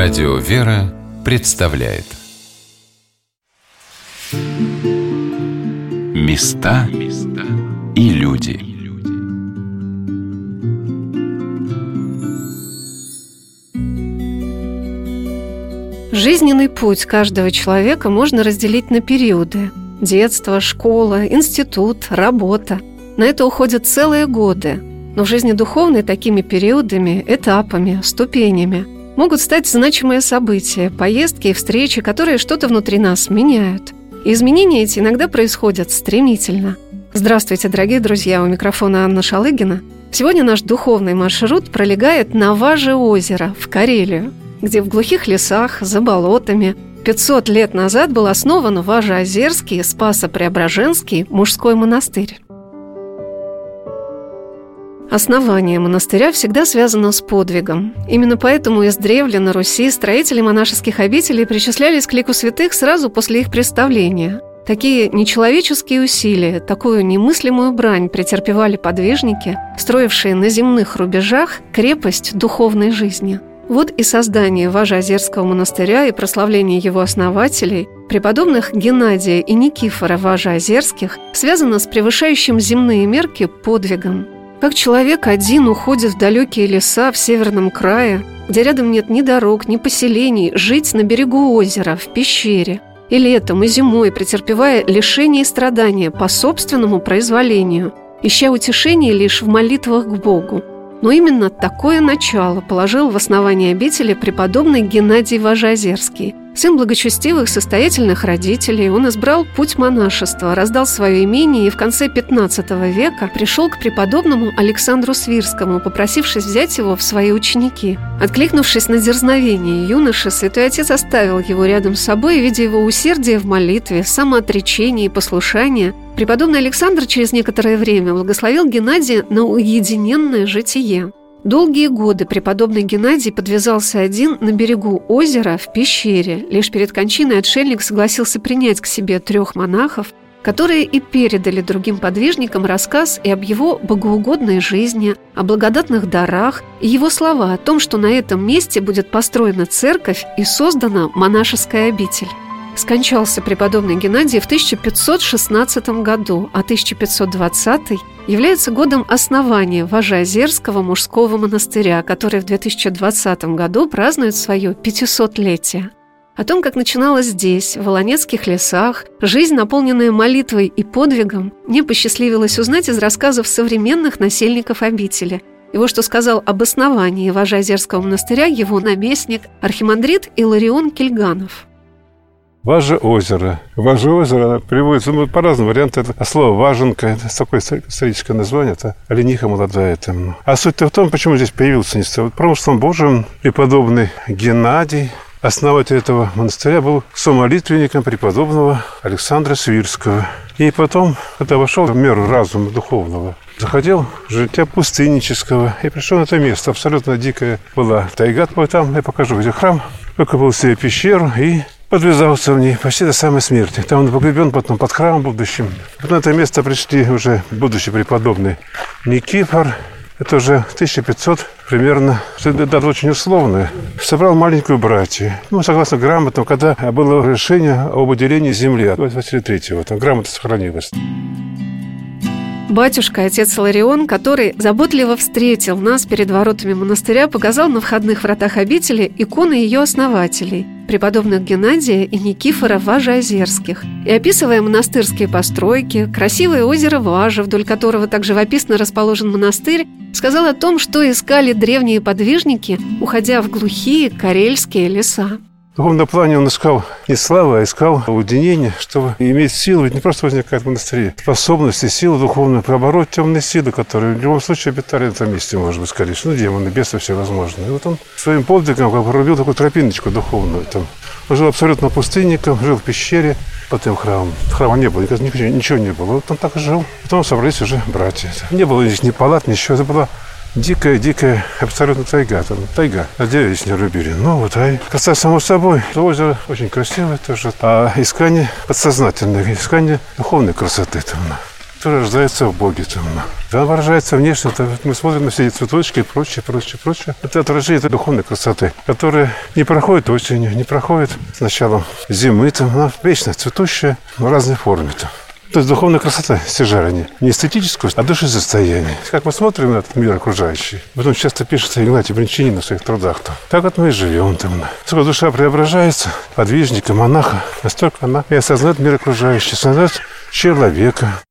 Радио «Вера» представляет Места и люди Жизненный путь каждого человека можно разделить на периоды – детство, школа, институт, работа. На это уходят целые годы. Но в жизни духовной такими периодами, этапами, ступенями – могут стать значимые события, поездки и встречи, которые что-то внутри нас меняют. Изменения эти иногда происходят стремительно. Здравствуйте, дорогие друзья, у микрофона Анна Шалыгина. Сегодня наш духовный маршрут пролегает на Важе озеро в Карелию, где в глухих лесах, за болотами 500 лет назад был основан Важеозерский Спасо-Преображенский мужской монастырь. Основание монастыря всегда связано с подвигом. Именно поэтому издревле на Руси строители монашеских обителей причислялись к лику святых сразу после их представления. Такие нечеловеческие усилия, такую немыслимую брань претерпевали подвижники, строившие на земных рубежах крепость духовной жизни. Вот и создание Важеозерского монастыря и прославление его основателей, преподобных Геннадия и Никифора Важеозерских, связано с превышающим земные мерки подвигом – как человек один уходит в далекие леса в северном крае, где рядом нет ни дорог, ни поселений, жить на берегу озера, в пещере, и летом, и зимой, претерпевая лишения и страдания по собственному произволению, ища утешение лишь в молитвах к Богу. Но именно такое начало положил в основании обители преподобный Геннадий Важазерский – Сын благочестивых, состоятельных родителей, он избрал путь монашества, раздал свое имение и в конце 15 века пришел к преподобному Александру Свирскому, попросившись взять его в свои ученики. Откликнувшись на дерзновение юноши, святой отец оставил его рядом с собой, видя его усердие в молитве, самоотречение и послушание. Преподобный Александр через некоторое время благословил Геннадия на уединенное житие. Долгие годы преподобный Геннадий подвязался один на берегу озера в пещере. Лишь перед кончиной отшельник согласился принять к себе трех монахов, которые и передали другим подвижникам рассказ и об его богоугодной жизни, о благодатных дарах и его слова о том, что на этом месте будет построена церковь и создана монашеская обитель. Скончался преподобный Геннадий в 1516 году, а 1520 является годом основания Важеозерского мужского монастыря, который в 2020 году празднует свое 500-летие. О том, как начиналась здесь, в Волонецких лесах, жизнь, наполненная молитвой и подвигом, мне посчастливилось узнать из рассказов современных насельников обители. И вот что сказал об основании Важеозерского монастыря его наместник, архимандрит Иларион Кильганов – Важе озеро. Важе озеро приводится ну, по разному вариантам. Это слово важенка, это такое историческое название, это олениха молодая. Там. А суть-то в том, почему здесь появился Нестор. Промыслом Божьим и подобный Геннадий, основатель этого монастыря, был самолитвенником преподобного Александра Свирского. И потом, когда вошел в меру разума духовного, заходил в жития пустыннического и пришел на это место. Абсолютно дикая была тайга. Вот там я покажу, где храм. Выкопал себе пещеру и подвязался в ней почти до самой смерти. Там он погребен потом под храмом будущим. Вот на это место пришли уже будущий преподобный Никифор. Это уже 1500 примерно, это очень условно, собрал маленькую братью. Ну, согласно грамотам, когда было решение об уделении земли от Василия Третьего, там грамота сохранилась. Батюшка, отец Ларион, который заботливо встретил нас перед воротами монастыря, показал на входных вратах обители иконы ее основателей, преподобных Геннадия и Никифора Важеозерских. И описывая монастырские постройки, красивое озеро Важа, вдоль которого так живописно расположен монастырь, сказал о том, что искали древние подвижники, уходя в глухие карельские леса. Духовном плане он искал не славы, а искал уединение, чтобы иметь силу. Ведь не просто возникает в монастыре. Способности, силы духовные, побороть темные силы, которые в любом случае обитали на этом месте, может быть, скорее всего. Ну, демоны, бесы всевозможные. И вот он своим подвигом как прорубил такую тропиночку духовную. Там. Он жил абсолютно пустынником, жил в пещере под тем храмом. Храма не было, ничего, ничего не было. Вот он так и жил. Потом собрались уже братья. Не было здесь ни палат, ничего. Это была дикая-дикая абсолютно тайга. Там тайга. А деревья не рубили. Ну, вот, а коса само собой. Озеро очень красивое тоже. А искание подсознательное, искание духовной красоты там. который рождается в Боге. Там. Да, выражается внешне. Это, мы смотрим на все эти цветочки и прочее, прочее, прочее. Это отражение этой духовной красоты, которая не проходит осенью, не проходит с началом зимы. Там, она вечно цветущая в разной форме. Там. То есть духовная красота стяжания. Не эстетическую, а душесостояние. Как мы смотрим на этот мир окружающий, потом часто пишется Игнатий Бринчанин в своих трудах. Там. Так вот мы и живем там. Сколько душа преображается, подвижника, монаха, настолько она и осознает мир окружающий, осознает человека.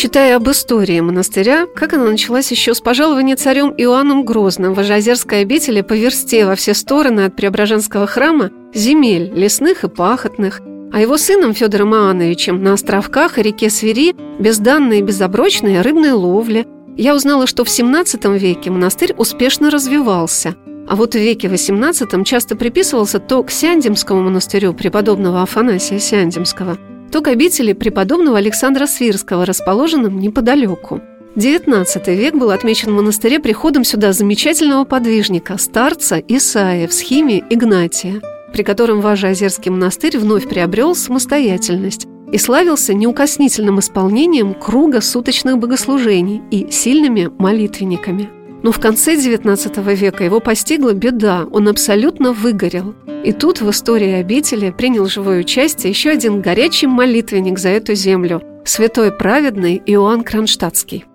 Читая об истории монастыря, как она началась еще с пожалования царем Иоанном Грозным в Ажазерской обители по версте во все стороны от Преображенского храма земель, лесных и пахотных, а его сыном Федором Иоанновичем на островках и реке Свири безданной и безоброчной рыбной ловли. Я узнала, что в XVII веке монастырь успешно развивался, а вот в веке XVIII часто приписывался то к Сяндемскому монастырю преподобного Афанасия Сяндемского, то к обители преподобного Александра Свирского, расположенным неподалеку. XIX век был отмечен в монастыре приходом сюда замечательного подвижника, старца Исаия в схеме Игнатия – при котором Важеозерский монастырь вновь приобрел самостоятельность и славился неукоснительным исполнением круга суточных богослужений и сильными молитвенниками. Но в конце XIX века его постигла беда, он абсолютно выгорел. И тут в истории обители принял живое участие еще один горячий молитвенник за эту землю – святой праведный Иоанн Кронштадтский.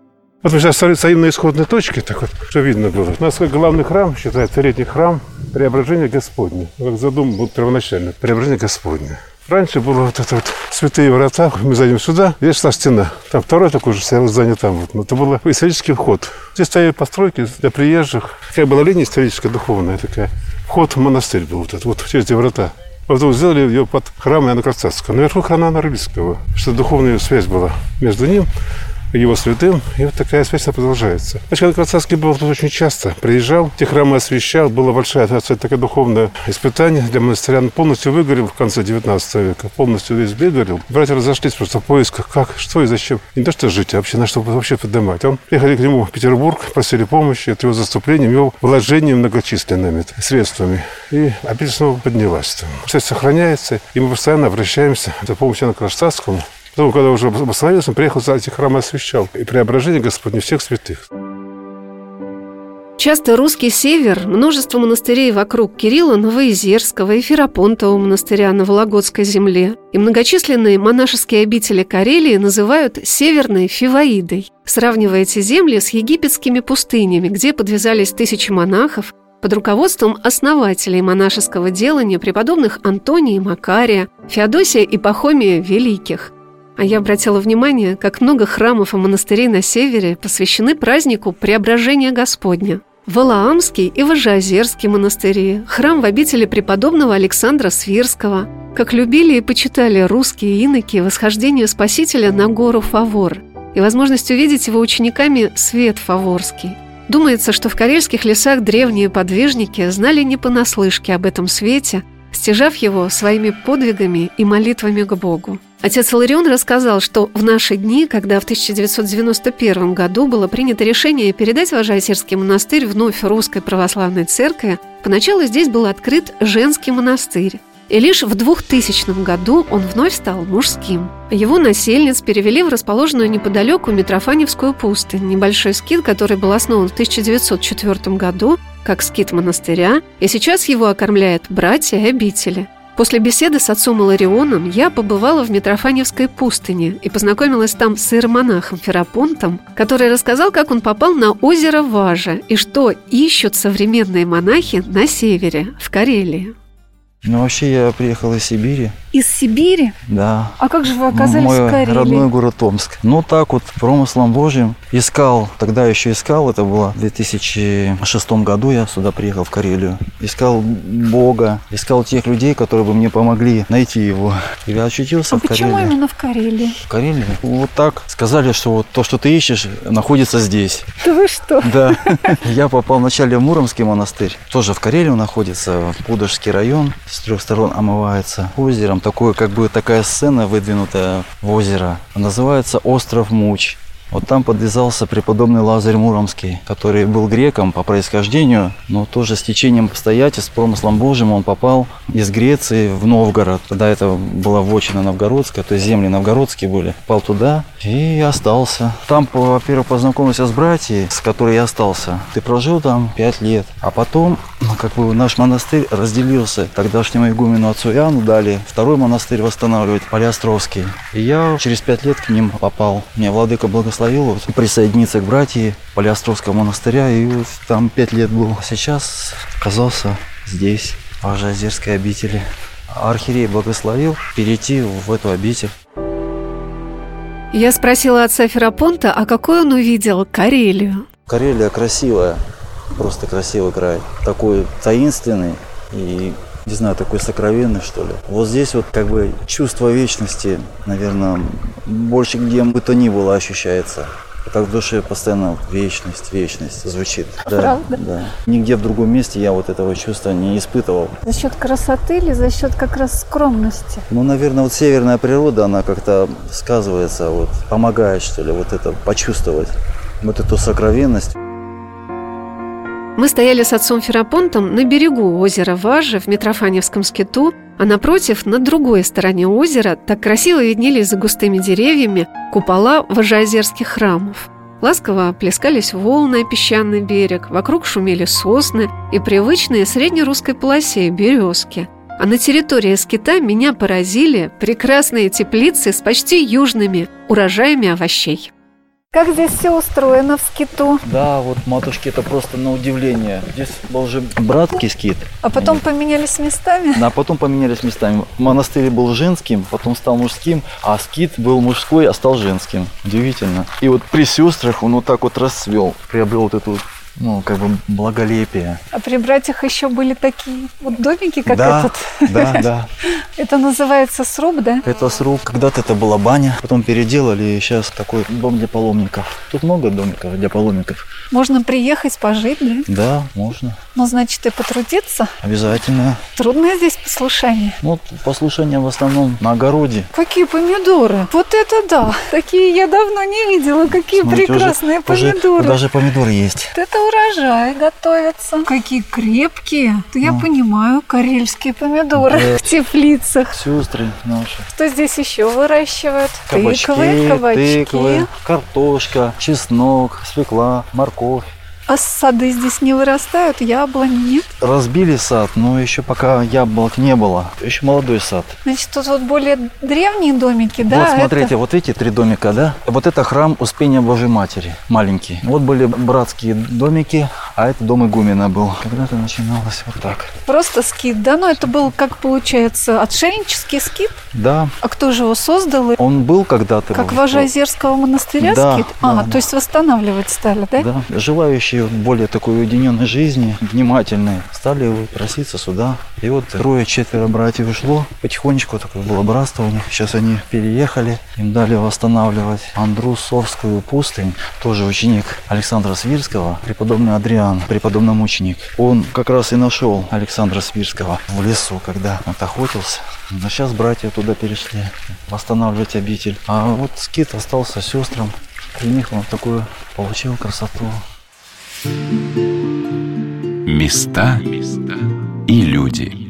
Вот мы сейчас стоим на исходной точке, так вот, что видно было. У нас главный храм, считается, летний храм преображения Господня. Как задумал был первоначально. Преображение Господне. Раньше было вот это вот святые врата, мы зайдем сюда, здесь шла стена. Там второе такое же стояло здание там. Вот. Но это был исторический вход. Здесь стояли постройки для приезжих. Такая была линия историческая, духовная такая. Вход в монастырь был вот этот, вот через эти врата. Потом сделали ее под храм Иоанна Красавского. Наверху храм Иоанна Рыльского, что духовная связь была между ним его святым, и вот такая связь продолжается. Значит, Крацавский был тут очень часто, приезжал, те храмы освещал, было большое такое духовное испытание для монастыря. Он полностью выгорел в конце 19 века, полностью весь выгорел. Братья разошлись просто в поисках, как, что и зачем. Не то, что жить, а вообще на что вообще поднимать. Он приехали к нему в Петербург, просили помощи, от его заступлением, его вложением многочисленными средствами. И опять снова поднялась. Связь сохраняется, и мы постоянно обращаемся за помощью на Кронштадтскому, Потом, когда уже восстановился, он приехал, эти храмы освящал. И преображение Господне всех святых. Часто русский север, множество монастырей вокруг Кирилла Новоизерского и Ферапонтового монастыря на Вологодской земле и многочисленные монашеские обители Карелии называют Северной Фиваидой, сравнивая эти земли с египетскими пустынями, где подвязались тысячи монахов под руководством основателей монашеского делания преподобных Антония и Макария, Феодосия и Пахомия Великих. А я обратила внимание, как много храмов и монастырей на севере посвящены празднику Преображения Господня. Валаамский и Важеозерский монастыри, храм в обители преподобного Александра Свирского, как любили и почитали русские иноки восхождение Спасителя на гору Фавор и возможность увидеть его учениками свет Фаворский. Думается, что в карельских лесах древние подвижники знали не понаслышке об этом свете, стяжав его своими подвигами и молитвами к Богу. Отец Иларион рассказал, что в наши дни, когда в 1991 году было принято решение передать Важайсерский монастырь вновь русской православной церкви, поначалу здесь был открыт женский монастырь. И лишь в 2000 году он вновь стал мужским. Его насельниц перевели в расположенную неподалеку Митрофаневскую пустынь, небольшой скит, который был основан в 1904 году как скит монастыря, и сейчас его окормляют братья и обители. После беседы с отцом Иларионом я побывала в Митрофаневской пустыне и познакомилась там с иеромонахом Ферапонтом, который рассказал, как он попал на озеро Важа и что ищут современные монахи на севере, в Карелии. Ну, вообще я приехал из Сибири. Из Сибири? Да. А как же вы оказались Мой в Карелии? родной город Томск. Ну, так вот, промыслом Божьим. Искал, тогда еще искал, это было в 2006 году я сюда приехал, в Карелию. Искал Бога, искал тех людей, которые бы мне помогли найти его. И я очутился а в Карелии. почему именно в Карелии? В Карелии? Вот так. Сказали, что вот то, что ты ищешь, находится здесь. Да вы что? Да. Я попал вначале в Муромский монастырь. Тоже в Карелию находится, Пудожский район. С трех сторон омывается озером. Такое, как бы такая сцена выдвинутая в озеро. Называется «Остров Муч». Вот там подвязался преподобный Лазарь Муромский, который был греком по происхождению, но тоже с течением обстоятельств, промыслом Божьим он попал из Греции в Новгород. Тогда это была вотчина новгородская, то есть земли новгородские были. Попал туда и остался. Там, во-первых, познакомился с братьями, с которой я остался. Ты прожил там пять лет, а потом, ну, как бы наш монастырь разделился. Тогдашнему игумену отцу Иоанну дали второй монастырь восстанавливать, Полиостровский. И я через пять лет к ним попал. Меня владыка благословил вот, присоединиться к братьям Полиостровского монастыря. И вот там пять лет был. Сейчас оказался здесь, в Ажазерской обители. Архиерей благословил перейти в эту обитель. Я спросила отца Ферапонта, а какой он увидел Карелию. Карелия красивая, просто красивый край. Такой таинственный и, не знаю, такой сокровенный, что ли. Вот здесь вот как бы чувство вечности, наверное, больше где бы то ни было ощущается. Так в душе постоянно вечность, вечность звучит. Да, Правда? Да. Нигде в другом месте я вот этого чувства не испытывал. За счет красоты или за счет как раз скромности? Ну, наверное, вот северная природа, она как-то сказывается, вот, помогает, что ли, вот это почувствовать, вот эту сокровенность. Мы стояли с отцом Ферапонтом на берегу озера Важи в Митрофаневском скиту, а напротив, на другой стороне озера, так красиво виднелись за густыми деревьями купола важеозерских храмов. Ласково плескались волны о песчаный берег, вокруг шумели сосны и привычные среднерусской полосе березки. А на территории скита меня поразили прекрасные теплицы с почти южными урожаями овощей. Как здесь все устроено в скиту? Да, вот матушки, это просто на удивление. Здесь был же братский скит, А потом поменялись местами? а потом поменялись местами. Монастырь был женским, потом стал мужским, а скит был мужской, а стал женским. Удивительно. И вот при сестрах он вот так вот расцвел, приобрел вот эту, ну, как бы благолепие. А при братьях еще были такие вот домики, как да, этот. да, да. Это называется сруб, да? Это сруб. Когда-то это была баня, потом переделали, и сейчас такой дом для паломников. Тут много домиков для паломников. Можно приехать, пожить, да? Да, можно. Ну, значит, и потрудиться. Обязательно. Трудное здесь послушание. Ну, послушание в основном на огороде. Какие помидоры? Вот это да! Такие я давно не видела. Какие Смотрите, уже- прекрасные уже помидоры. даже помидоры есть. Это урожай готовится. Какие крепкие. Это я Ну. понимаю, карельские помидоры Да. в теплицах. Сестры наши. Что здесь еще выращивают? Кабачки, Тыквы, кабачки. тыквы, картошка, чеснок, свекла, морковь. А сады здесь не вырастают, яблони нет? Разбили сад, но еще пока яблок не было. Еще молодой сад. Значит, тут вот более древние домики, да? вот смотрите, это- вот эти три домика, да? Вот это храм Успения Божьей Матери, маленький. Вот были братские домики, а это дом игумена был. Когда-то начиналось вот так. Просто скит, да? Но это был, как получается, отшельнический скит? Да, А кто же его создал? Он был когда-то. Как вот, Важеозерского монастыря Да, скит? А, да, то да. есть восстанавливать стали, да? Да, желающие более такой уединенной жизни, внимательные, стали проситься сюда. И вот трое-четверо братьев ушло. Потихонечку такое было братство у них. Сейчас они переехали. Им дали восстанавливать Андрусовскую пустынь. Тоже ученик Александра Свирского, преподобный Адриан, преподобный мученик. Он как раз и нашел Александра Свирского в лесу, когда он охотился. Но сейчас братья туда перешли восстанавливать обитель. А вот скит остался сестрам. И у них он такую получил красоту. Места и люди.